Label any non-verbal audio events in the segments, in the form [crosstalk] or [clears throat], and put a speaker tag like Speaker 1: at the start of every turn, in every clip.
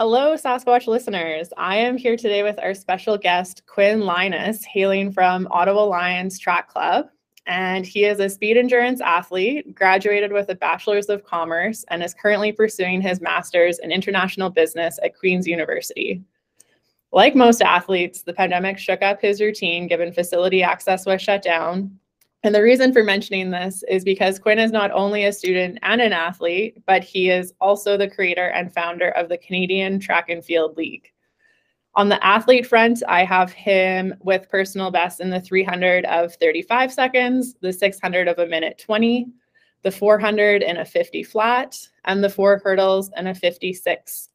Speaker 1: Hello, Sasquatch listeners. I am here today with our special guest, Quinn Lyness, hailing from Ottawa Lions Track Club. And he is a speed endurance athlete, graduated with a Bachelor's of Commerce, and is currently pursuing his Master's in International Business at Queen's University. Like most athletes, the pandemic shook up his routine given facility access was shut down. And the reason for mentioning this is because Quinn is not only a student and an athlete, but he is also the creator and founder of the Canadian Track and Field League. On the athlete front, I have him with personal best in the 300 of 35 seconds, the 600 of a minute 20, the 400 in a 50 flat, and the four hurdles in a 56.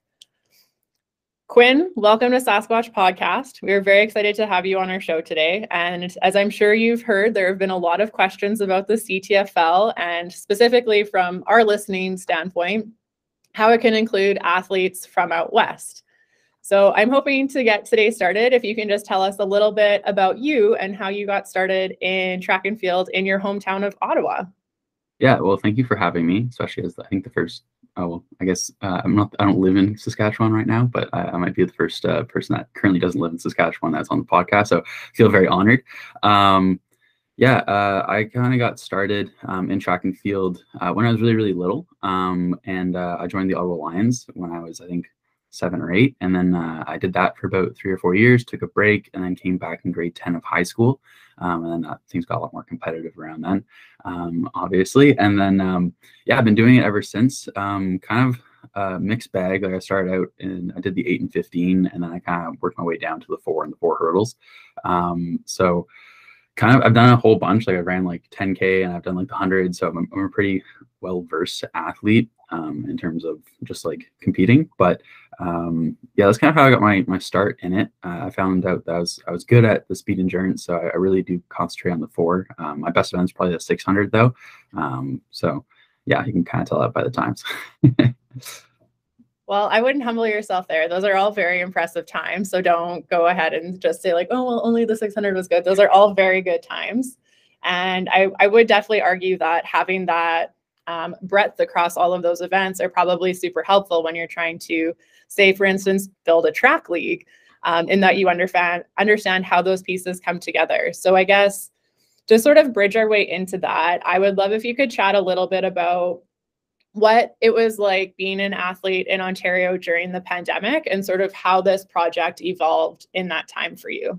Speaker 1: Quinn, welcome to Sasquatch Podcast. We are very excited to have you on our show today. And as I'm sure you've heard, there have been a lot of questions about the CTFL and specifically from our listening standpoint, how it can include athletes from out west. So I'm hoping to get today started. If you can just tell us a little bit about you and how you got started in track and field in your hometown of Ottawa.
Speaker 2: Yeah, well, thank you for having me, especially as I think the first oh well, I guess uh, I'm not. I don't live in Saskatchewan right now, but I, I might be the first uh, person that currently doesn't live in Saskatchewan that's on the podcast. So I feel very honored. Um, yeah, uh, I kind of got started um, in track and field uh, when I was really really little, um, and uh, I joined the Ottawa Lions when I was I think seven or eight, and then uh, I did that for about three or four years. Took a break, and then came back in grade ten of high school. Um, and then uh, things got a lot more competitive around then, um, obviously. And then, um, yeah, I've been doing it ever since. Um, kind of a mixed bag. Like I started out and I did the eight and 15, and then I kind of worked my way down to the four and the four hurdles. Um, so, kind of, I've done a whole bunch. Like I ran like 10K and I've done like the 100. So I'm, I'm a pretty well versed athlete um, in terms of just like competing. But um, yeah, that's kind of how I got my my start in it. Uh, I found out that I was I was good at the speed endurance, so I, I really do concentrate on the four. Um, my best event is probably the 600 though. Um, so yeah, you can kind of tell that by the times. [laughs]
Speaker 1: well, I wouldn't humble yourself there. Those are all very impressive times. So don't go ahead and just say like, oh well, only the 600 was good. Those are all very good times. And I, I would definitely argue that having that um, breadth across all of those events are probably super helpful when you're trying to say, for instance, build a track league um, in that you understand understand how those pieces come together. So I guess to sort of bridge our way into that, I would love if you could chat a little bit about what it was like being an athlete in Ontario during the pandemic and sort of how this project evolved in that time for you.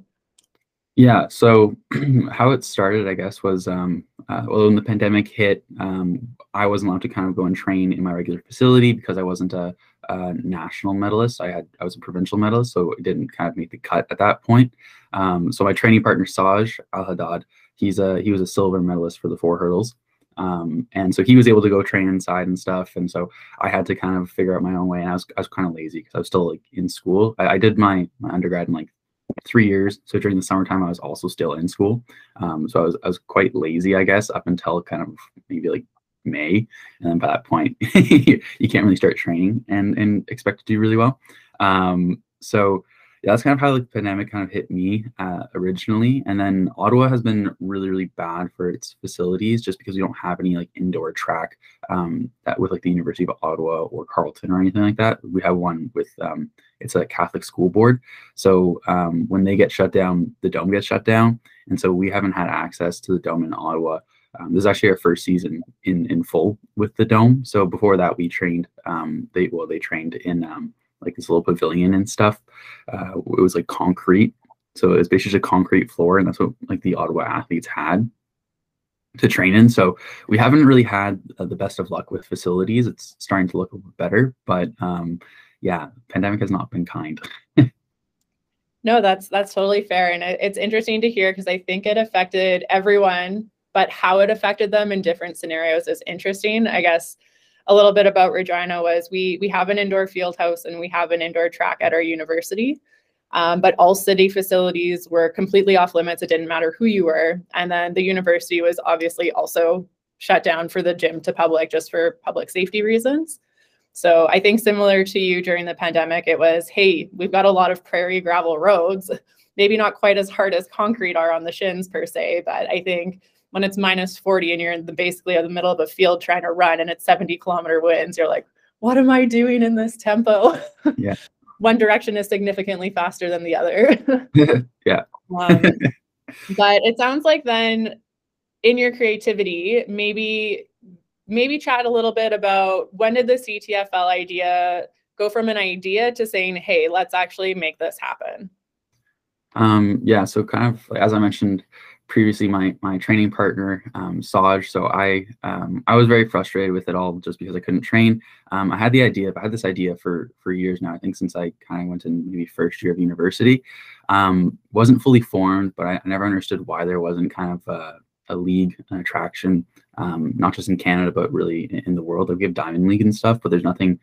Speaker 2: Yeah. So [clears throat] how it started, I guess, was um, uh, well, when the pandemic hit, um, I wasn't allowed to kind of go and train in my regular facility because I wasn't a, a, national medalist. I had I was a provincial medalist, so it didn't kind of make the cut at that point. Um, so my training partner Saj Al Haddad, he's a he was a silver medalist for the four hurdles. Um, and so he was able to go train inside and stuff. And so I had to kind of figure out my own way. And I was, I was kind of lazy because I was still like in school. I, I did my, my undergrad in like three years. So during the summertime, I was also still in school. Um, so I was I was quite lazy, I guess, up until kind of maybe like May, and then by that point, [laughs] you can't really start training and and expect to do really well. Um, so yeah, that's kind of how the pandemic kind of hit me uh, originally. And then Ottawa has been really, really bad for its facilities just because we don't have any like indoor track um, that with like the University of Ottawa or Carleton or anything like that. We have one with um, it's a Catholic school board. So um, when they get shut down, the dome gets shut down, and so we haven't had access to the dome in Ottawa. Um, this is actually our first season in in full with the dome. So before that, we trained. Um, they well, they trained in um, like this little pavilion and stuff. Uh, it was like concrete, so it was basically just a concrete floor, and that's what like the Ottawa athletes had to train in. So we haven't really had uh, the best of luck with facilities. It's starting to look a little better, but um, yeah, pandemic has not been kind. [laughs]
Speaker 1: no, that's that's totally fair, and it's interesting to hear because I think it affected everyone, but how it affected them in different scenarios is interesting. I guess a little bit about Regina was we we have an indoor field house and we have an indoor track at our university. Um, but all city facilities were completely off limits. It didn't matter who you were. And then the university was obviously also shut down for the gym to public just for public safety reasons. So I think similar to you during the pandemic, it was, hey, we've got a lot of prairie gravel roads, [laughs] maybe not quite as hard as concrete are on the shins per se, but I think when it's minus 40 and you're in the basically in the middle of a field trying to run and it's 70 kilometer winds, you're like, what am I doing in this tempo? [laughs]
Speaker 2: Yeah.
Speaker 1: one direction is significantly faster than the other. [laughs]
Speaker 2: yeah.
Speaker 1: Um, [laughs] but it sounds like then in your creativity, maybe maybe chat a little bit about when did the CTFL idea go from an idea to saying, hey, let's actually make this happen?
Speaker 2: Um, yeah, so kind of as I mentioned previously, my my training partner um, Saj. So I um, I was very frustrated with it all just because I couldn't train. Um, I had the idea, I had this idea for for years now. I think since I kind of went to maybe first year of university, um, wasn't fully formed, but I, I, never understood why there wasn't kind of a, a league, an attraction, um, not just in Canada but really in, in the world. We have Diamond League and stuff, but there's nothing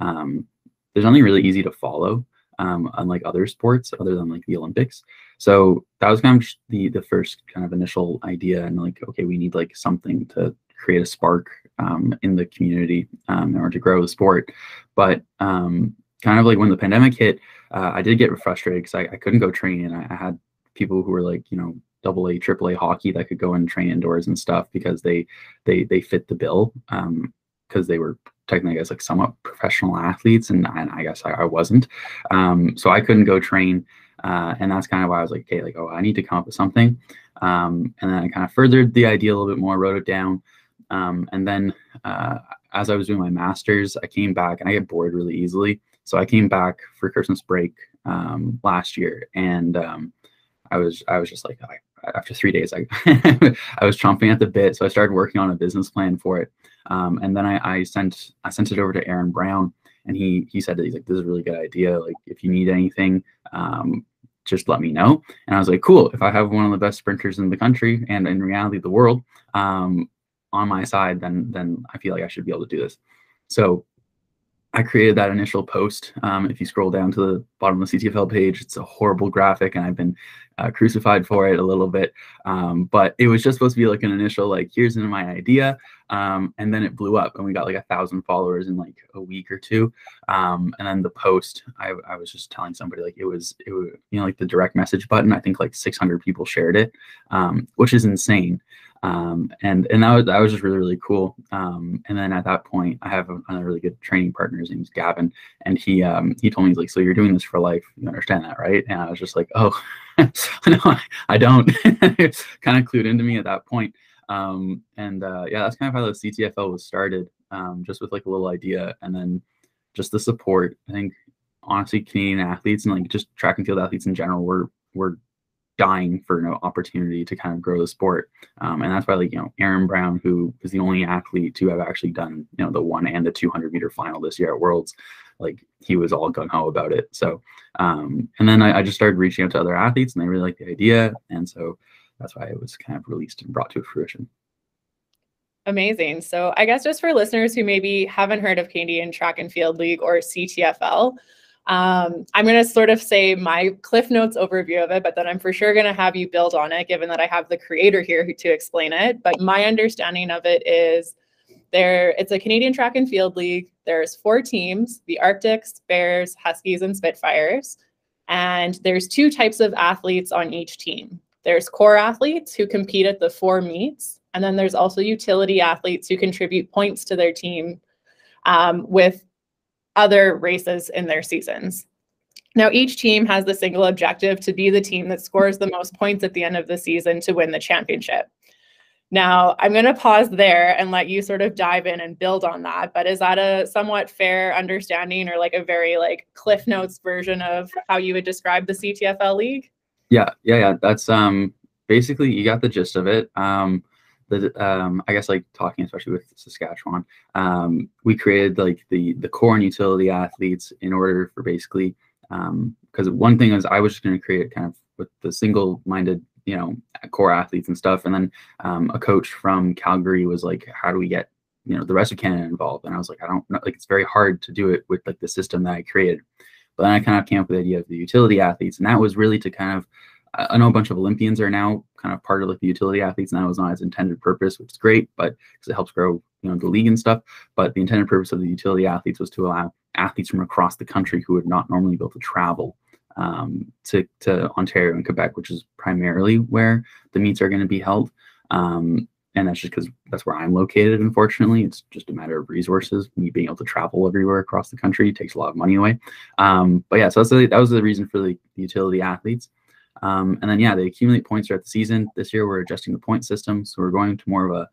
Speaker 2: um, there's nothing really easy to follow unlike other sports other than like the Olympics. So that was kind of the the first kind of initial idea, and like, okay, we need like something to create a spark um, in the community um, in order to grow the sport. But um, kind of like when the pandemic hit, uh, I did get frustrated because I, I, couldn't go train, and I, I had people who were like, you know, double A, triple A hockey that could go and train indoors and stuff because they they they fit the bill because um, they were technically, I guess, like somewhat professional athletes, and, and I guess I, I wasn't. Um, so I couldn't go train, uh, and that's kind of why I was like, okay, like, oh, I need to come up with something. Um, and then I kind of furthered the idea a little bit more, wrote it down, um, and then uh, as I was doing my masters, I came back, and I get bored really easily. So I came back for Christmas break um, last year, and um, I was I was just like, I, after three days, I [laughs] I was chomping at the bit. So I started working on a business plan for it. Um, and then I, I sent I sent it over to Aaron Brown, and he he said that he's like, this is a really good idea. Like if you need anything, um, just let me know. And I was like, cool. If I have one of the best sprinters in the country and in reality the world um, on my side, then then I feel like I should be able to do this. So I created that initial post. Um, if you scroll down to the bottom of the CTFL page, it's a horrible graphic, and I've been uh, crucified for it a little bit. Um, but it was just supposed to be like an initial, like, here's my idea, um, and then it blew up, and we got like a thousand followers in like a week or two. Um, and then the post, I, I was just telling somebody like it was, it was, you know, like the direct message button. I think like 600 people shared it, um, which is insane um, and and that was that was just really really cool. Um, and then at that point, I have a, a, really good training partner. His name's Gavin, and he um, he told me he's like, "So you're doing this for life? You understand that, right?" And I was just like, "Oh, [laughs] no, I don't." [laughs] It's kind of clued into me at that point. Um, and uh, yeah, that's kind of how the CTFL was started, um, just with like a little idea, and then just the support. I think honestly, Canadian athletes and like just track and field athletes in general were were dying for an opportunity to kind of grow the sport. Um, and that's why, like, you know, Aaron Brown, who is the only athlete to have actually done, you know, the one and the 200 meter final this year at Worlds, like, he was all gung ho about it. So, um, and then I, I, just started reaching out to other athletes and they really liked the idea. And so that's why it was kind of released and brought to fruition.
Speaker 1: Amazing. So, I guess just for listeners who maybe haven't heard of Canadian Track and Field League or CTFL, um, I'm going to sort of say my Cliff Notes overview of it, but then I'm for sure going to have you build on it, given that I have the creator here to explain it. But my understanding of it is there it's a Canadian track and field league. There's four teams: the Arctics, Bears, Huskies, and Spitfires. And there's two types of athletes on each team. There's core athletes who compete at the four meets, and then there's also utility athletes who contribute points to their team um, with other races in their seasons. Now, each team has the single objective to be the team that scores the most points at the end of the season to win the championship. Now, I'm going to pause there and let you sort of dive in and build on that. But is that a somewhat fair understanding or like a very like Cliff Notes version of how you would describe the CTFL league?
Speaker 2: Yeah, yeah, yeah. That's um basically you got the gist of it. Um the um, I guess like talking especially with Saskatchewan, um, we created like the the core and utility athletes in order for basically because um, one thing is I was just going to create kind of with the single minded you know core athletes and stuff, and then um, a coach from Calgary was like, how do we get you know the rest of Canada involved? And I was like, I don't know, like it's very hard to do it with like the system that I created. But then I kind of came up with the idea of the utility athletes, and that was really to kind of I know a bunch of Olympians are now kind of part of like the utility athletes, and that was not its intended purpose, which is great, but because it helps grow, you know, the league and stuff. But the intended purpose of the utility athletes was to allow athletes from across the country who would not normally be able to travel um, to to Ontario and Quebec, which is primarily where the meets are going to be held. Um, and that's just because that's where I'm located. Unfortunately, it's just a matter of resources. Me being able to travel everywhere across the country takes a lot of money away. Um, but yeah, so the, that was the reason for the, the utility athletes. Um, and then yeah, they accumulate points throughout the season. This year we're adjusting the point system, so we're going to more of a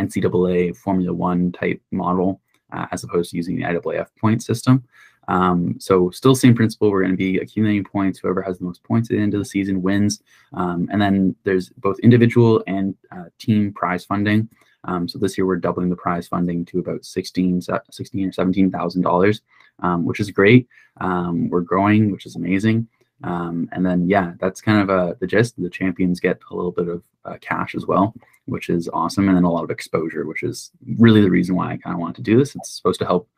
Speaker 2: NCAA Formula One type model uh, as opposed to using the IAAF point system. Um, so still same principle. We're going to be accumulating points. Whoever has the most points at the end of the season wins. Um, and then there's both individual and uh, team prize funding. Um, so this year we're doubling the prize funding to about 16, 16 or 17,000 dollars, um, which is great. Um, we're growing, which is amazing. Um, and then yeah, that's kind of uh, the gist. The champions get a little bit of uh, cash as well, which is awesome, and then a lot of exposure, which is really the reason why I kind of want to do this. It's supposed to help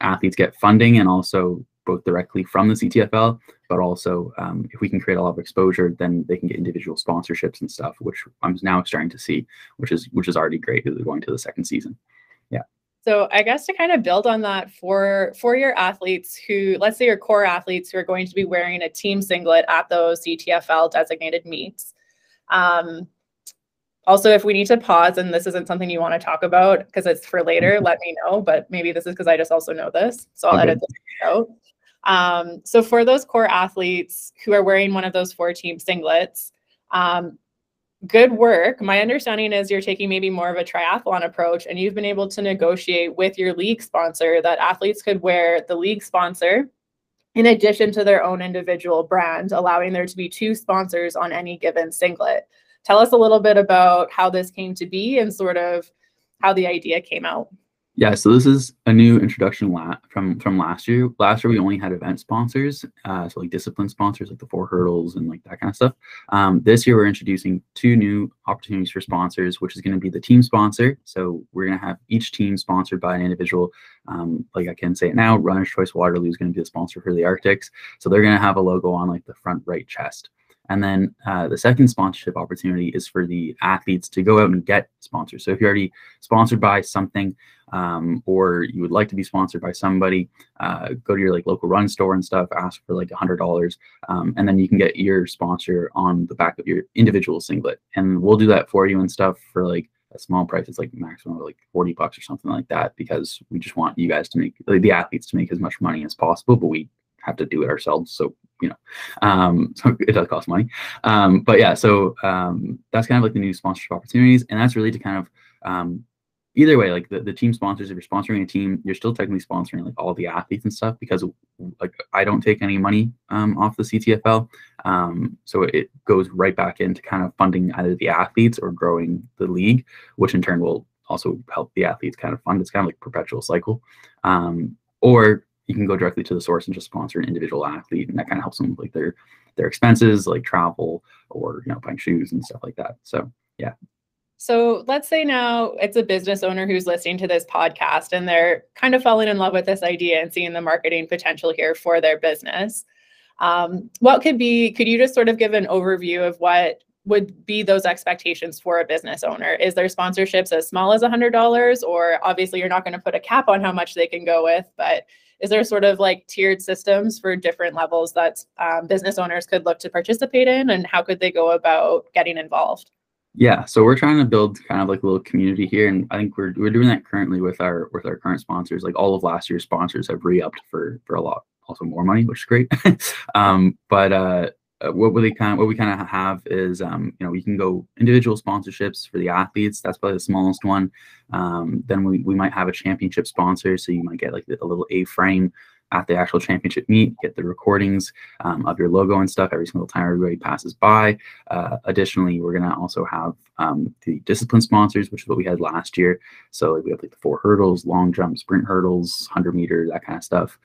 Speaker 2: athletes get funding and also both directly from the CTFL, but also um, if we can create a lot of exposure, then they can get individual sponsorships and stuff, which I'm now starting to see, which is which is already great we're going to the second season. Yeah.
Speaker 1: So I guess to kind of build on that for for your athletes who, let's say your core athletes who are going to be wearing a team singlet at those CTFL designated meets. Um, also, if we need to pause and this isn't something you want to talk about because it's for later, mm-hmm. let me know. But maybe this is because I just also know this. So I'll okay. edit this out. Um, so for those core athletes who are wearing one of those four team singlets, um, good work. My understanding is you're taking maybe more of a triathlon approach and you've been able to negotiate with your league sponsor that athletes could wear the league sponsor in addition to their own individual brand, allowing there to be two sponsors on any given singlet. Tell us a little bit about how this came to be and sort of how the idea came out.
Speaker 2: Yeah, so this is a new introduction la- from from last year. Last year we only had event sponsors, uh, so like discipline sponsors, like the four hurdles and like that kind of stuff. Um, this year we're introducing two new opportunities for sponsors, which is going to be the team sponsor. So we're going to have each team sponsored by an individual. Um, like I can say it now, Runner's Choice Waterloo is going to be the sponsor for the Arctics. So they're going to have a logo on like the front right chest. And then uh, the second sponsorship opportunity is for the athletes to go out and get sponsors. So if you're already sponsored by something, um, or you would like to be sponsored by somebody, uh, go to your like local run store and stuff, ask for like a hundred dollars, um, and then you can get your sponsor on the back of your individual singlet, and we'll do that for you and stuff for like a small price. It's like maximum like forty bucks or something like that because we just want you guys to make like, the athletes to make as much money as possible, but we have to do it ourselves. So, you know, um, [laughs] so it does cost money. Um, but yeah, so um, that's kind of like the new sponsorship opportunities. And that's really to kind of, um, either way, like the, the team sponsors, if you're sponsoring a team, you're still technically sponsoring like all the athletes and stuff because like I don't take any money um, off the CTFL. Um, so it goes right back into kind of funding either the athletes or growing the league, which in turn will also help the athletes kind of fund. It's kind of like perpetual cycle. Um, or you can go directly to the source and just sponsor an individual athlete, and that kind of helps them with like their their expenses, like travel or you know buying shoes and stuff like that. So yeah.
Speaker 1: So let's say now it's a business owner who's listening to this podcast and they're kind of falling in love with this idea and seeing the marketing potential here for their business. Um, what could be, could you just sort of give an overview of what would be those expectations for a business owner? Is their sponsorships as small as $100? Or obviously, you're not going to put a cap on how much they can go with, but is there sort of like tiered systems for different levels that um, business owners could look to participate in and how could they go about getting involved?
Speaker 2: Yeah so we're trying to build kind of like a little community here and i think we're, we're doing that currently with our with our current sponsors. Like all of last year's sponsors have re-upped for for a lot also more money which is great. [laughs] Um, but uh uh, what we kind of what we kind of have is um, you know we can go individual sponsorships for the athletes that's probably the smallest one um, then we, we might have a championship sponsor so you might get like a little a frame at the actual championship meet, get the recordings um, of your logo and stuff every single time everybody passes by. Uh, additionally, we're going to also have um, the discipline sponsors, which is what we had last year. So like, we have like the four hurdles, long jump, sprint hurdles, 100 meter, that kind of stuff.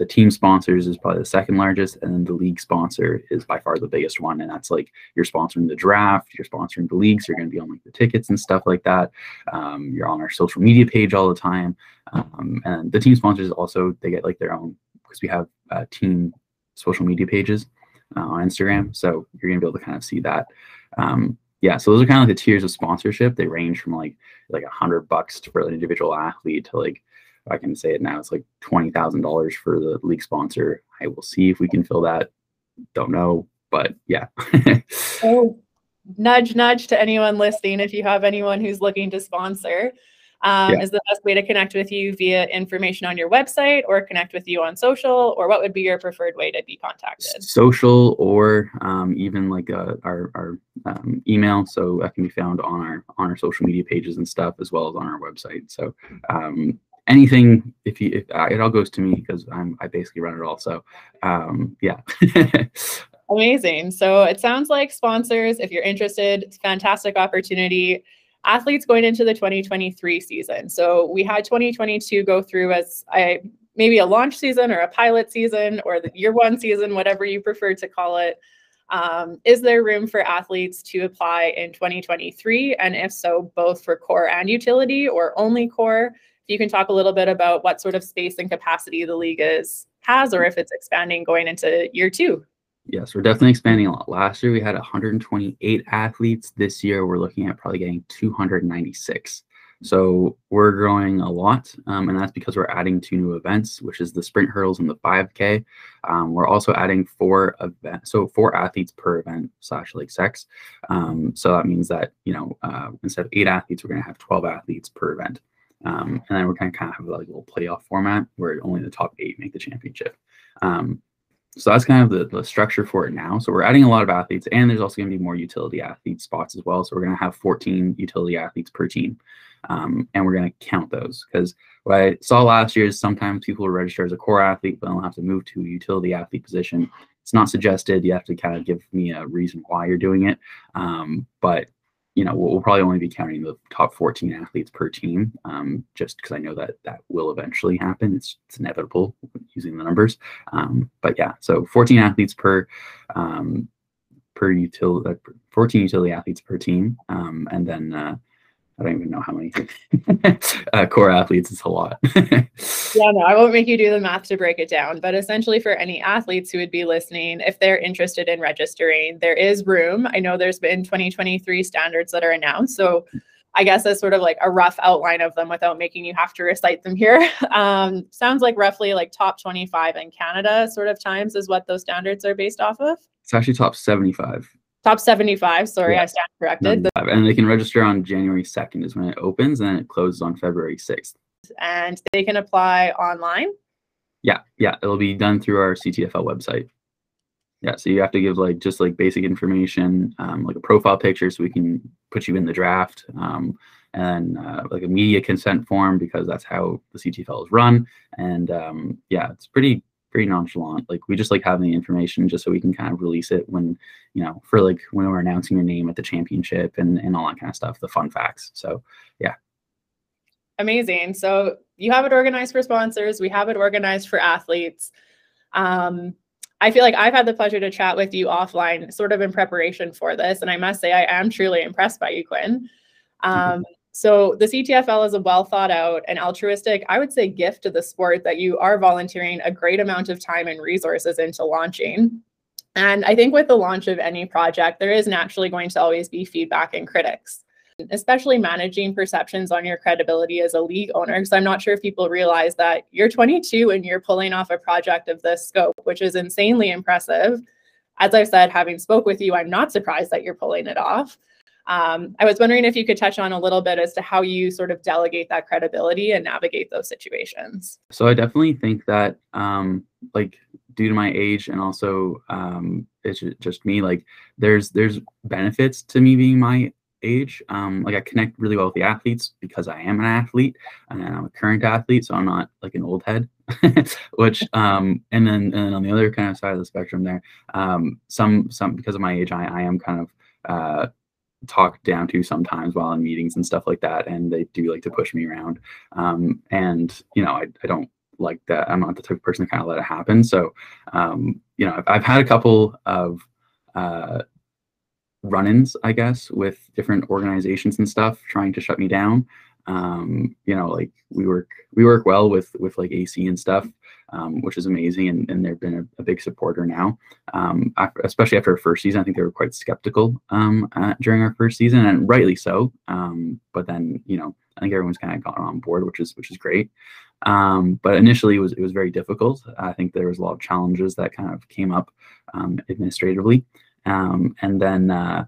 Speaker 2: The team sponsors is probably the second largest, and then the league sponsor is by far the biggest one. And that's like you're sponsoring the draft, you're sponsoring the leagues, you're going to be on like the tickets and stuff like that. Um, you're on our social media page all the time. Um, and the team sponsors also they get like their own because we have uh, team social media pages uh, on Instagram, so you're gonna be able to kind of see that. Um, yeah, so those are kind of like the tiers of sponsorship. They range from like like a hundred bucks for an individual athlete to like I can say it now, it's like twenty thousand dollars for the league sponsor. I will see if we can fill that. Don't know, but yeah. [laughs]
Speaker 1: oh, nudge, nudge to anyone listening if you have anyone who's looking to sponsor. Um, yeah. Is the best way to connect with you via information on your website or connect with you on social, or what would be your preferred way to be contacted?
Speaker 2: Social or um, even like uh, our, our um, email. So that can be found on our on our social media pages and stuff, as well as on our website. So um, anything if you if, uh, it all goes to me because I'm I basically run it all. So um, yeah. [laughs]
Speaker 1: Amazing. So it sounds like sponsors, if you're interested, fantastic opportunity. Athletes going into the 2023 season. So we had 2022 go through as I maybe a launch season or a pilot season or the year one season, whatever you prefer to call it. Um, is there room for athletes to apply in 2023? And if so, both for core and utility or only core? You can talk a little bit about what sort of space and capacity the league is has or if it's expanding going into year two.
Speaker 2: Yes, we're definitely expanding a lot. Last year we had 128 athletes. This year we're looking at probably getting 296. So we're growing a lot, um, and that's because we're adding two new events, which is the sprint hurdles and the 5K. Um, we're also adding four events, so four athletes per event slash like sex. Um, so that means that you know uh, instead of eight athletes, we're going to have 12 athletes per event, um, and then we're going to kind of have like a little playoff format where only the top eight make the championship. Um, so that's kind of the, the structure for it now. So we're adding a lot of athletes, and there's also going to be more utility athlete spots as well. So we're going to have 14 utility athletes per team, um, and we're going to count those because what I saw last year is sometimes people register as a core athlete, but they'll have to move to a utility athlete position. It's not suggested. You have to kind of give me a reason why you're doing it, um, but you know, we'll, we'll, probably only be counting the top 14 athletes per team, um, just because I know that that will eventually happen. It's, it's inevitable using the numbers. Um, but yeah, so 14 athletes per um, per utility, uh, 14 utility athletes per team, um, and then uh, I don't even know how many [laughs] uh, core athletes. It's a lot. [laughs]
Speaker 1: yeah, no, I won't make you do the math to break it down. But essentially, for any athletes who would be listening, if they're interested in registering, there is room. I know there's been 2023 standards that are announced. So I guess as sort of like a rough outline of them without making you have to recite them here. [laughs] Um, sounds like roughly like top 25 in Canada sort of times is what those standards are based off of.
Speaker 2: It's actually top 75.
Speaker 1: Top 75. Sorry, yeah. I stand corrected.
Speaker 2: And they can register on January 2nd is when it opens, and it closes on February 6th.
Speaker 1: And they can apply online?
Speaker 2: Yeah, yeah. It'll be done through our CTFL website. Yeah, so you have to give like just like basic information, um, like a profile picture, so we can put you in the draft, um, and uh, like a media consent form because that's how the CTFL is run. And um, yeah, it's pretty pretty nonchalant. Like we just like having the information just so we can kind of release it when, you know, for like when we're announcing your name at the championship and, and all that kind of stuff, the fun facts. So yeah.
Speaker 1: Amazing. So you have it organized for sponsors. We have it organized for athletes. Um, I feel like I've had the pleasure to chat with you offline, sort of in preparation for this. And I must say, I am truly impressed by you, Quinn. Um, so the CTFL is a well thought out and altruistic, I would say, gift to the sport that you are volunteering a great amount of time and resources into launching. And I think with the launch of any project, there is naturally going to always be feedback and critics, especially managing perceptions on your credibility as a league owner. Because I'm not sure if people realize that you're 22 and you're pulling off a project of this scope, which is insanely impressive. As I've said, having spoke with you, I'm not surprised that you're pulling it off. Um, I was wondering if you could touch on a little bit as to how you sort of delegate that credibility and navigate those situations.
Speaker 2: So I definitely think that, um, like, due to my age and also um, it's just me, like, there's there's benefits to me being my age. Um, like I connect really well with the athletes because I am an athlete and I'm a current athlete, so I'm not like an old head. [laughs] Which um, and then and then on the other kind of side of the spectrum there, um, some some because of my age, I, I am kind of uh, talked down to sometimes while in meetings and stuff like that. And they do like to push me around. Um, and, you know, I, I don't like that. I'm not the type of person to kind of let it happen. So, um, you know, I've, I've, had a couple of uh, run ins, I guess, with different organizations and stuff trying to shut me down. Um, you know, like we work, we work well with, with like AC and stuff um, which is amazing. And, and they've been a, a, big supporter now, um, after, especially after our first season. I think they were quite skeptical um, uh, during our first season, and rightly so. Um, but then, you know, I think everyone's kind of gotten on board, which is which is great. Um, but initially, it was it was very difficult. I think there was a lot of challenges that kind of came up um, administratively, and then. Uh,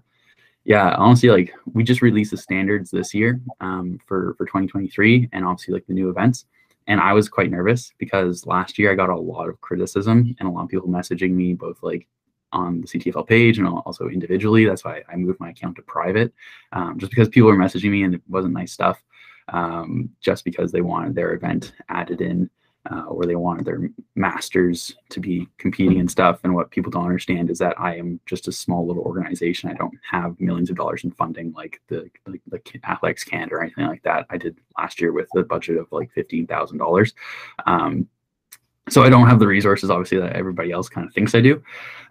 Speaker 2: yeah, honestly, like we just released the standards this year um, for for 2023, and obviously like the new events. And I was quite nervous because last year I got a lot of criticism and a lot of people messaging me both like on the CTFL page and also individually. That's why I moved my account to private, um, just because people were messaging me and it wasn't nice stuff. Um, just because they wanted their event added in uh, or they wanted their masters to be competing and stuff. And what people don't understand is that I am just a small little organization. I don't have millions of dollars in funding like the like the Athletics Canada or anything like that. I did last year with a budget of like fifteen thousand um, dollars so I don't have the resources, obviously, that everybody else kind of thinks I do.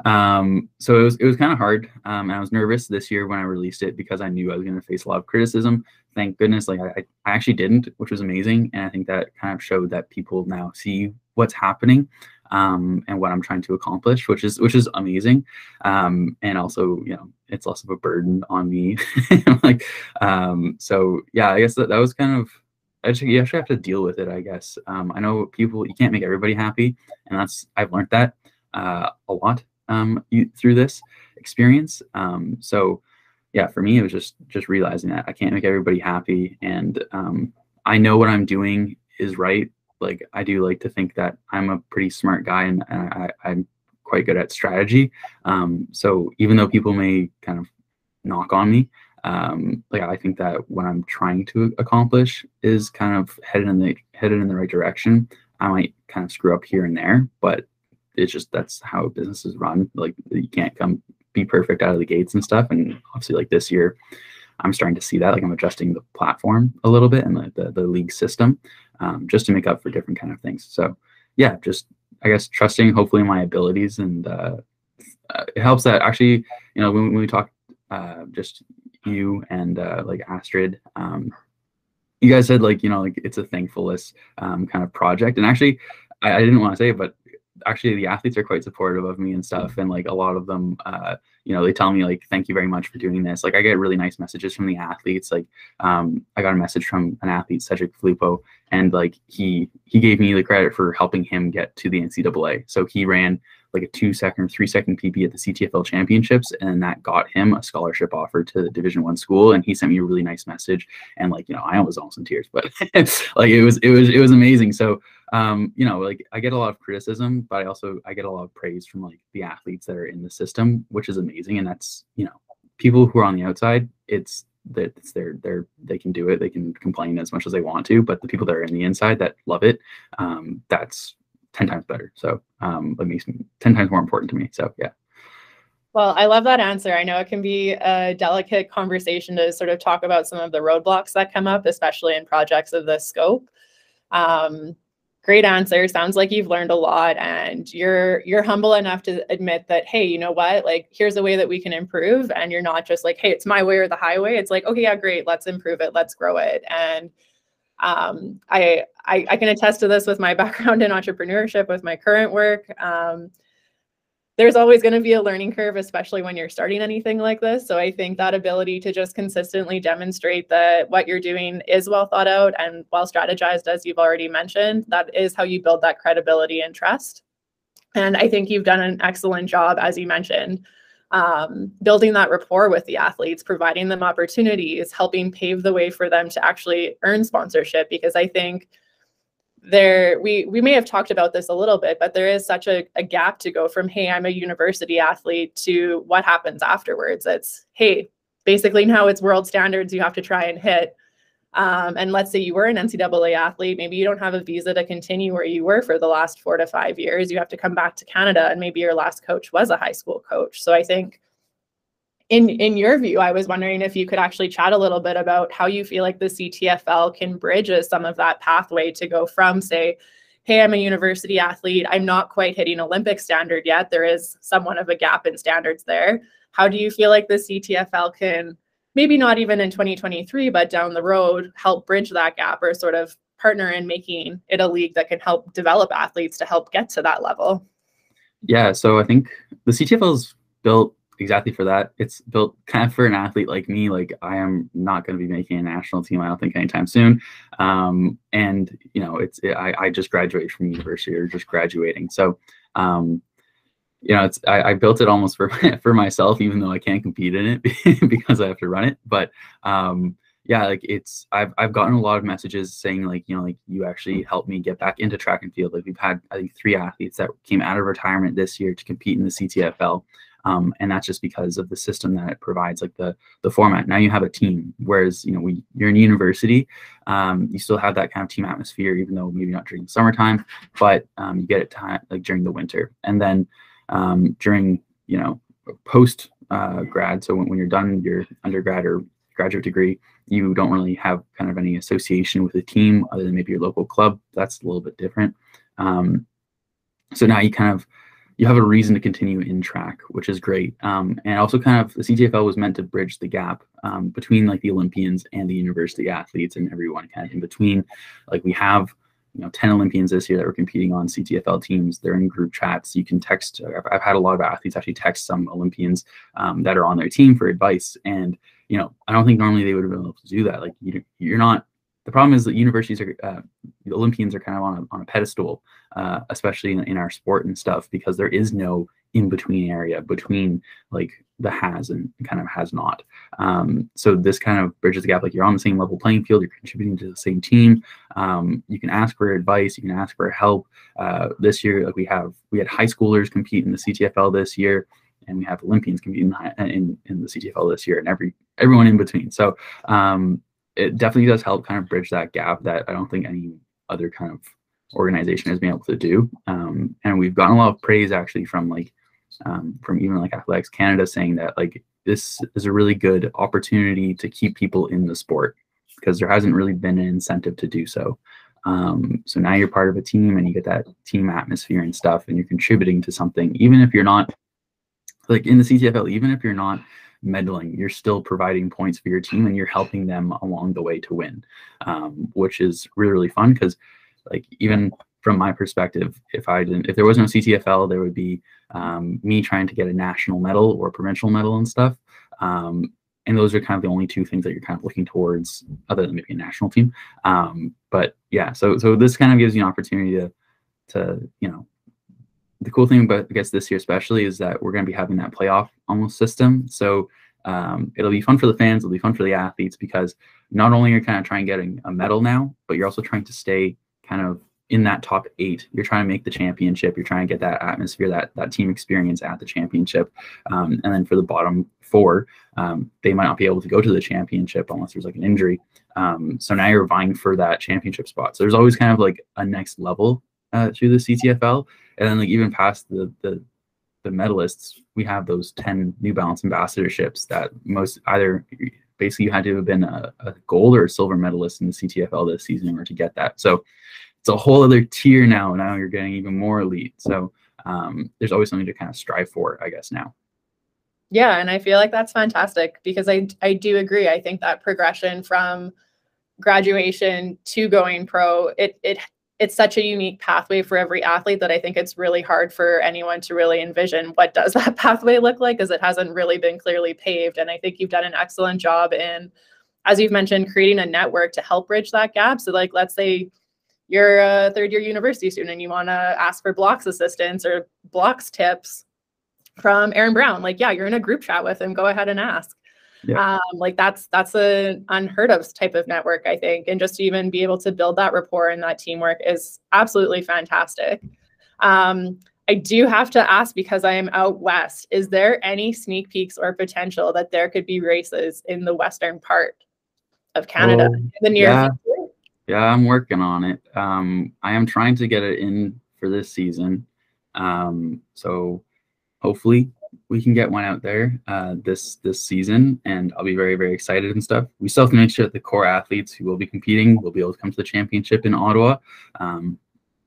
Speaker 2: Um, so it was it was kind of hard, um, I was nervous this year when I released it because I knew I was going to face a lot of criticism. Thank goodness, like I, I actually didn't, which was amazing, and I think that kind of showed that people now see what's happening um, and what I'm trying to accomplish, which is which is amazing, um, and also you know it's less of a burden on me. [laughs] like um, so, yeah, I guess that that was kind of I just, you actually have to deal with it, I guess. Um, I know people, you can't make everybody happy, and that's I've learned that uh, a lot um, you, through this experience. Um, so, yeah, for me, it was just just realizing that I can't make everybody happy, and um, I know what I'm doing is right. Like I do like to think that I'm a pretty smart guy, and, and I, I'm quite good at strategy. Um, so even though people may kind of knock on me, um, like I think that what I'm trying to accomplish is kind of headed in the headed in the right direction. I might kind of screw up here and there, but it's just that's how businesses run. Like you can't come be perfect out of the gates and stuff. And obviously, like this year, I'm starting to see that. Like I'm adjusting the platform a little bit and the the, league system um, just to make up for different kind of things. So yeah, just I guess trusting hopefully my abilities and uh, uh, it helps that actually you know when, when we talk uh, just you and uh, like Astrid. Um, you guys said like you know like it's a thankfulness um, kind of project, and actually I, I didn't want to say it, but actually the athletes are quite supportive of me and stuff. And like a lot of them uh you know they tell me like thank you very much for doing this. Like i get really nice messages from the athletes. Like um i got a message from an athlete cedric filippo and like he he gave me the credit for helping him get to the ncaa so he ran like a two second, three second PB at the CTFL championships, and that got him a scholarship offer to the Division One school. And he sent me a really nice message, and like you know, I was almost in tears, but [laughs] like it was it was it was amazing. So um, you know, like I get a lot of criticism, but I also I get a lot of praise from like the athletes that are in the system, which is amazing. And that's you know, people who are on the outside, it's that it's their their they can do it they can complain as much as they want to but the people that are in the inside that love it um, that's 10 times better. So um, it makes me 10 times more important to me. So yeah.
Speaker 1: Well, I love that answer. I know it can be a delicate conversation to sort of talk about some of the roadblocks that come up, especially in projects of this scope. Um, great answer. Sounds like you've learned a lot, and you're you're humble enough to admit that, hey, you know what? Like, here's a way that we can improve, and you're not just like, hey, it's my way or the highway. It's like, okay, yeah, great, let's improve it, let's grow it, and um, I, I, I can attest to this with my [laughs] background in entrepreneurship, with my current work. Um, there's always going to be a learning curve, especially when you're starting anything like this. So I think that ability to just consistently demonstrate that what you're doing is well thought out and well strategized, as you've already mentioned, that is how you build that credibility and trust. And I think you've done an excellent job, as you mentioned, um, building that rapport with the athletes, providing them opportunities, helping pave the way for them to actually earn sponsorship. Because I think there we we may have talked about this a little bit, but there is such a, a gap to go from hey, I'm a university athlete to what happens afterwards. It's hey, basically now it's world standards you have to try and hit. Um, and let's say you were an NCAA athlete, maybe you don't have a visa to continue where you were for the last four to five years. You have to come back to Canada, and maybe your last coach was a high school coach. So I think, in in your view, I was wondering if you could actually chat a little bit about how you feel like the CTFL can bridge some of that pathway to go from, say, hey, I'm a university athlete. I'm not quite hitting Olympic standard yet. There is somewhat of a gap in standards there. How do you feel like the CTFL can maybe not even in 2023, but down the road, help bridge that gap or sort of partner in making it a league that can help develop athletes to help get to that level?
Speaker 2: Yeah, so I think the CTFL is built exactly for that. It's built kind of for an athlete like me. Like I am not going to be making a national team. I don't think anytime soon. Um, and you know, it's it, I, I just graduated from university or just graduating. So um, you know, it's I, I, built it almost for [laughs] for myself, even though I can't compete in it [laughs] because I have to run it. But um, yeah, like it's I've I've gotten a lot of messages saying like you know like you actually helped me get back into track and field. Like we've had I think three athletes that came out of retirement this year to compete in the CTFL. Um, and that's just because of the system that it provides, like the the format. Now you have a team, whereas you know we you're in university, um, you still have that kind of team atmosphere, even though maybe not during the summertime, but um, you get it time like during the winter, and then um, during you know post uh, grad. So when, when you're done your undergrad or graduate degree, you don't really have kind of any association with a team other than maybe your local club. That's a little bit different. Um, so now you kind of you have a reason to continue in track, which is great. Um, and also kind of the CTFL was meant to bridge the gap um, between like the Olympians and the university athletes and everyone kind of in between. Like we have you know 10 olympians this year that were competing on ctfl teams. They're in group chats. You can text i've, I've had a lot of athletes actually text some olympians um, that are on their team for advice. And you know i don't think normally they would have been able to do that. Like you, you're not the problem is that universities are uh, olympians are kind of on a, on a pedestal uh, especially in, in our sport and stuff because there is no in between area between like the has and kind of has not. Um, so this kind of bridges the gap. Like you're on the same level playing field, you're contributing to the same team. Um, you can ask for advice, you can ask for help. Uh, this year, like we have, we had high schoolers compete in the CTFL this year, and we have Olympians compete in, in, in the CTFL this year, and every everyone in between. So um, it definitely does help kind of bridge that gap that I don't think any other kind of organization has been able to do. Um, and we've gotten a lot of praise actually from like um, from even like Athletics Canada saying that like this is a really good opportunity to keep people in the sport because there hasn't really been an incentive to do so. Um, so now you're part of a team and you get that team atmosphere and stuff, and you're contributing to something, even if you're not like in the CTFL, even if you're not medaling, you're still providing points for your team and you're helping them along the way to win, um, which is really, really fun because like even from my perspective, if I didn't, if there was no CTFL, there would be um, me trying to get a national medal or provincial medal and stuff. Um, and those are kind of the only two things that you're kind of looking towards, other than maybe a national team. Um, but yeah, so so this kind of gives you an opportunity to to you know the cool thing about I guess this year especially is that we're going to be having that playoff almost system. So um, it'll be fun for the fans, it'll be fun for the athletes because not only are you kind of trying getting a medal now, but you're also trying to stay kind of in that top eight. You're trying to make the championship. You're trying to get that atmosphere, that that team experience at the championship. Um, and then for the bottom four, um, they might not be able to go to the championship unless there's like an injury. Um, so now you're vying for that championship spot. So there's always kind of like a next level uh, to the CTFL, and then like even past the the the medalists, we have those 10 New Balance ambassadorships that most either basically you had to have been a, a gold or a silver medalist in the CTFL this season in order to get that. So it's a whole other tier now. Now you're getting even more elite. So um, there's always something to kind of strive for, I guess, now.
Speaker 1: Yeah, and I feel like that's fantastic because I I do agree. I think that progression from graduation to going pro, it it it's such a unique pathway for every athlete that I think it's really hard for anyone to really envision what does [laughs] that pathway look like because it hasn't really been clearly paved. And I think you've done an excellent job in, as you've mentioned, creating a network to help bridge that gap. So like let's say you're a third year university student and you want to ask for blocks assistance or blocks tips from Aaron Brown, like, yeah, you're in a group chat with him. Go ahead and ask. Yeah. Um, like that's that's an unheard of type of network, I think. And just to even be able to build that rapport and that teamwork is absolutely fantastic. Um, I do have to ask because I am out west. Is there any sneak peeks or potential that there could be races in the western part of Canada oh, in the near
Speaker 2: yeah. future? Yeah, I'm working on it. Um, I am trying to get it in for this season. Um, so hopefully we can get one out there uh, this this season, and I'll be very very excited and stuff. We still have to make sure that the core athletes who will be competing will be able to come to the championship in Ottawa. Um,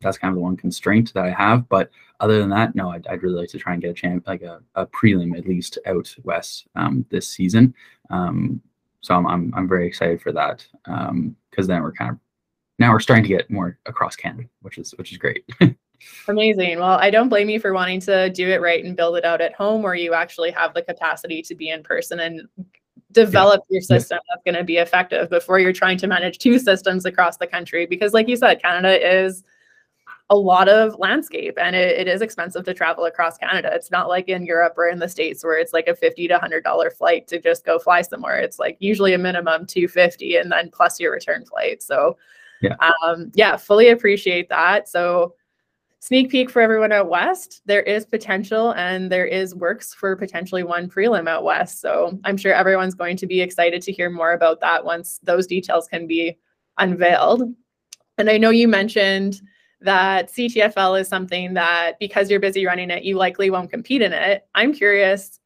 Speaker 2: that's kind of the one constraint that I have, but other than that, no, I'd, I'd really like to try and get a champ like a, a prelim at least out west um, this season. Um, so I'm, I'm, I'm very excited for that because um, then we're kind of now we're starting to get more across Canada, which is which is great. [laughs]
Speaker 1: Amazing. Well, I don't blame you for wanting to do it right and build it out at home where you actually have the capacity to be in person and develop yeah. your system yeah. that's going to be effective before you're trying to manage two systems across the country because like you said Canada is a lot of landscape and it, it is expensive to travel across Canada. It's not like in Europe or in the States where it's like a 50 to $100 flight to just go fly somewhere. It's like usually a minimum 250 and then plus your return flight. So yeah, um, yeah, fully appreciate that. So sneak peek for everyone out west there is potential and there is works for potentially one prelim out west. So i'm sure everyone's going to be excited to hear more about that once those details can be unveiled. And i know you mentioned that ctfl is something that because you're busy running it you likely won't compete in it. I'm curious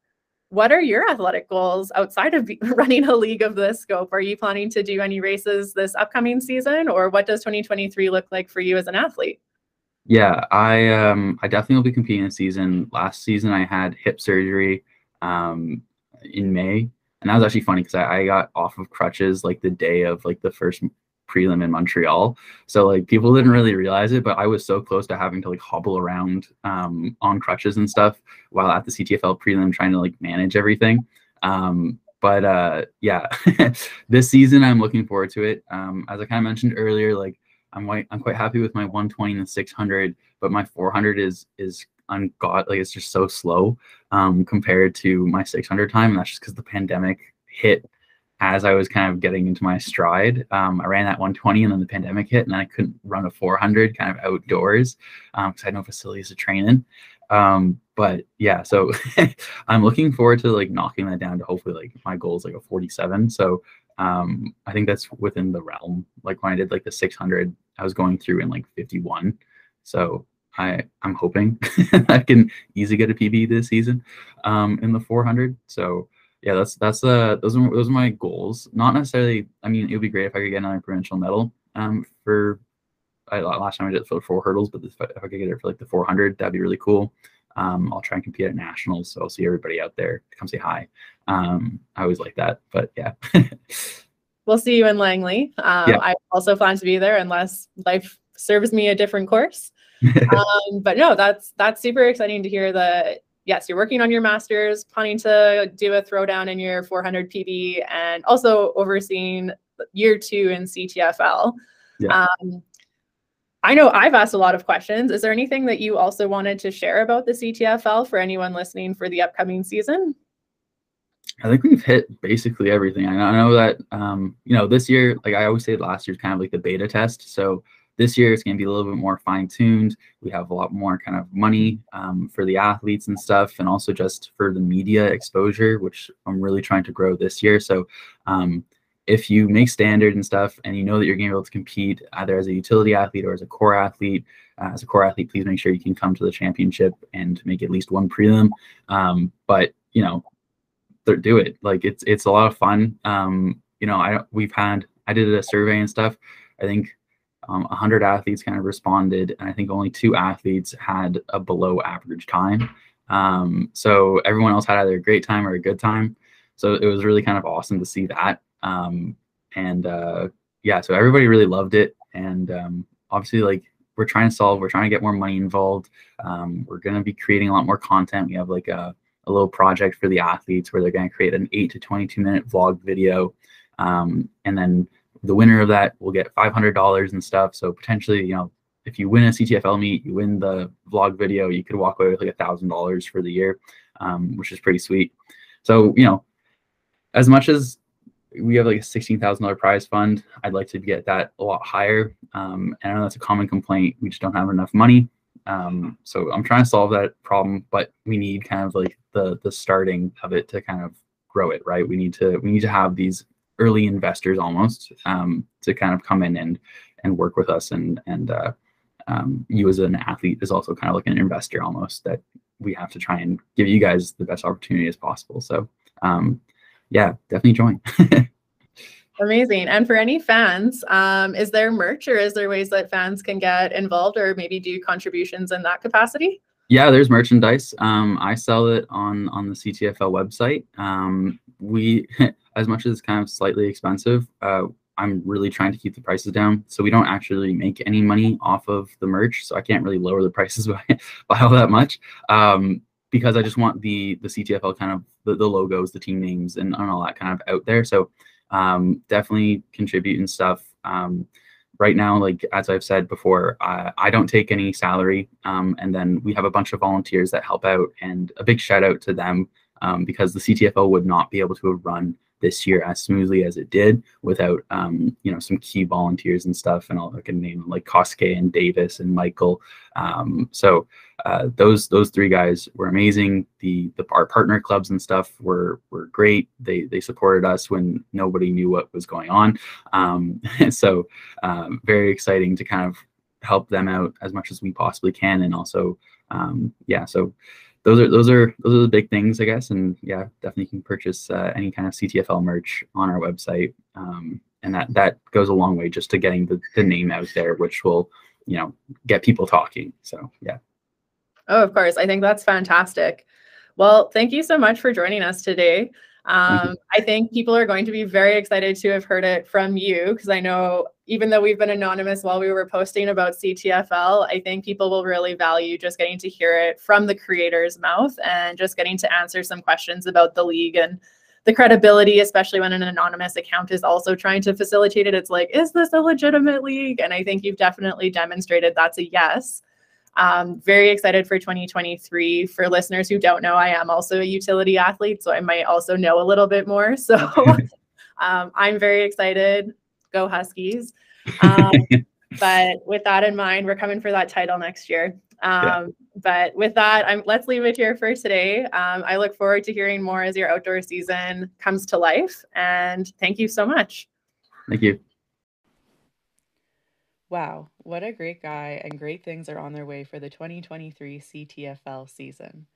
Speaker 1: what are your athletic goals outside of [laughs] running a league of this scope? Are you planning to do any races this upcoming season or what does 2023 look like for you as an athlete
Speaker 2: yeah, I um I definitely will be competing this season. Last season I had hip surgery um in May, and that was actually funny because I, I got off of crutches like the day of like the first prelim in Montreal. So like people didn't really realize it, but I was so close to having to like hobble around um, on crutches and stuff while at the CTFL prelim trying to like manage everything. Um, but uh, yeah, [laughs] this season I'm looking forward to it. Um, as I kind of mentioned earlier, like I'm quite I'm quite happy with my 120 and 600, but my 400 is is ungod like it's just so slow um, compared to my 600 time, and that's just because the pandemic hit as I was kind of getting into my stride. Um, I ran that 120, and then the pandemic hit, and then I couldn't run a 400 kind of outdoors because um, I had no facilities to train in. Um, but yeah, so [laughs] I'm looking forward to like knocking that down to hopefully like my goal is like a 47. So um, I think that's within the realm. Like when I did like the 600, I was going through in like 51. So I I'm hoping [laughs] I can easily get a PB this season um, in the 400. So yeah, that's that's uh those are those are my goals. Not necessarily. I mean, it would be great if I could get another provincial medal um, for. I, last time I did it for the four hurdles, but I, if I could get it for like the 400, that'd be really cool. Um, I'll try and compete at nationals, so I'll see everybody out there. Come say hi. Um, I always like that, but yeah. [laughs]
Speaker 1: we'll see you in Langley. Um, yeah. I also plan to be there unless life serves me a different course. [laughs] um, but no, that's that's super exciting to hear that. Yes, you're working on your masters, planning to do a throwdown in your 400 PB, and also overseeing year two in CTFL. Yeah. Um, I know I've asked a lot of questions. Is there anything that you also wanted to share about the CTFL for anyone listening for the upcoming season?
Speaker 2: I think we've hit basically everything. I know that um, you know this year, like I always say, last year's kind of like the beta test. So this year it's going to be a little bit more fine tuned. We have a lot more kind of money um, for the athletes and stuff, and also just for the media exposure, which I'm really trying to grow this year. So um, if you make standard and stuff and you know that you're going to be able to compete either as a utility athlete or as a core athlete, uh, as a core athlete, please make sure you can come to the championship and make at least one prelim. Um, but you know, do it. Like it's it's a lot of fun. Um, you know, I we've had I did a survey and stuff. I think um, 100 athletes kind of responded, and I think only two athletes had a below average time. Um, so everyone else had either a great time or a good time. So it was really kind of awesome to see that. Um, and uh, yeah, so everybody really loved it. And um, obviously, like we're trying to solve, we're trying to get more money involved. Um, we're going to be creating a lot more content. We have like a, a little project for the athletes where they're going to create an 8 to 22 minute vlog video. Um, and then the winner of that will get $500 and stuff. So potentially, you know, if you win a CTFL meet, you win the vlog video, you could walk away with like a thousand dollars for the year, um, which is pretty sweet. So, you know, as much as we have like a $16,000 prize fund. I'd like to get that a lot higher. Um, and I know that's a common complaint. We just don't have enough money. Um, so I'm trying to solve that problem, but we need kind of like the, the starting of it to kind of grow it, right? We need to, we need to have these early investors almost um, to kind of come in and, and work with us. And, and uh, um, you as an athlete is also kind of like an investor almost that we have to try and give you guys the best opportunity as possible. So um, yeah, definitely join. [laughs]
Speaker 1: Amazing. And for any fans, um, is there merch or is there ways that fans can get involved or maybe do contributions in that capacity?
Speaker 2: Yeah, there's merchandise. Um, I sell it on on the CTFL website. Um, we, [laughs] as much as it's kind of slightly expensive, uh, I'm really trying to keep the prices down. So we don't actually make any money off of the merch. So I can't really lower the prices [laughs] by, by all that much. Um, because I just want the the CTFL kind of the, the logos, the team names, and, and all that kind of out there. So um, definitely contribute and stuff. Um, right now, like as I've said before, I, I don't take any salary, um, and then we have a bunch of volunteers that help out, and a big shout out to them um, because the CTFL would not be able to run this year as smoothly as it did without um, you know some key volunteers and stuff and all I can name like Koske and Davis and Michael. Um, so uh, those those three guys were amazing. The the our partner clubs and stuff were were great. They they supported us when nobody knew what was going on. Um, [laughs] so um, very exciting to kind of help them out as much as we possibly can and also um, yeah so those are those are those are the big things, I guess. And yeah, definitely can purchase uh, any kind of CTFL merch on our website, um, and that that goes a long way just to getting the, the name out there, which will you know get people talking. So yeah.
Speaker 1: Oh, of course. I think that's fantastic. Well, thank you so much for joining us today. Um, I think people are going to be very excited to have heard it from you because I know even though we've been anonymous while we were posting about CTFL, I think people will really value just getting to hear it from the creator's mouth and just getting to answer some questions about the league and the credibility, especially when an anonymous account is also trying to facilitate it. It's like, is this a legitimate league? And I think you've definitely demonstrated that's a yes. Um, very excited for 2023. For listeners who don't know, I am also a utility athlete, so I might also know a little bit more. So [laughs] um, I'm very excited go Huskies. [laughs] Um, but with that in mind, we're coming for that title next year. Um, yeah. But with that, I'm, let's leave it here for today. Um, I look forward to hearing more as your outdoor season comes to life. And thank you so much.
Speaker 2: Thank you.
Speaker 3: Wow, what a great guy, and great things are on their way for the 2023 CTFL season.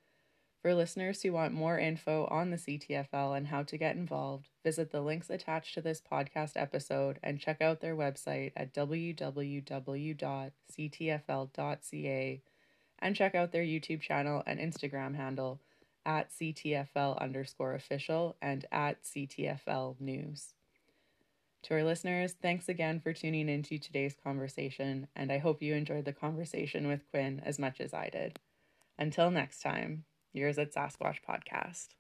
Speaker 3: For listeners who want more info on the CTFL and how to get involved, visit the links attached to this podcast episode and check out their website at www.ctfl.ca and check out their YouTube channel and Instagram handle at CTFL underscore official and at CTFL news. To our listeners, thanks again for tuning into today's conversation, and I hope you enjoyed the conversation with Quinn as much as I did. Until next time. Yours at Sasquatch Podcast.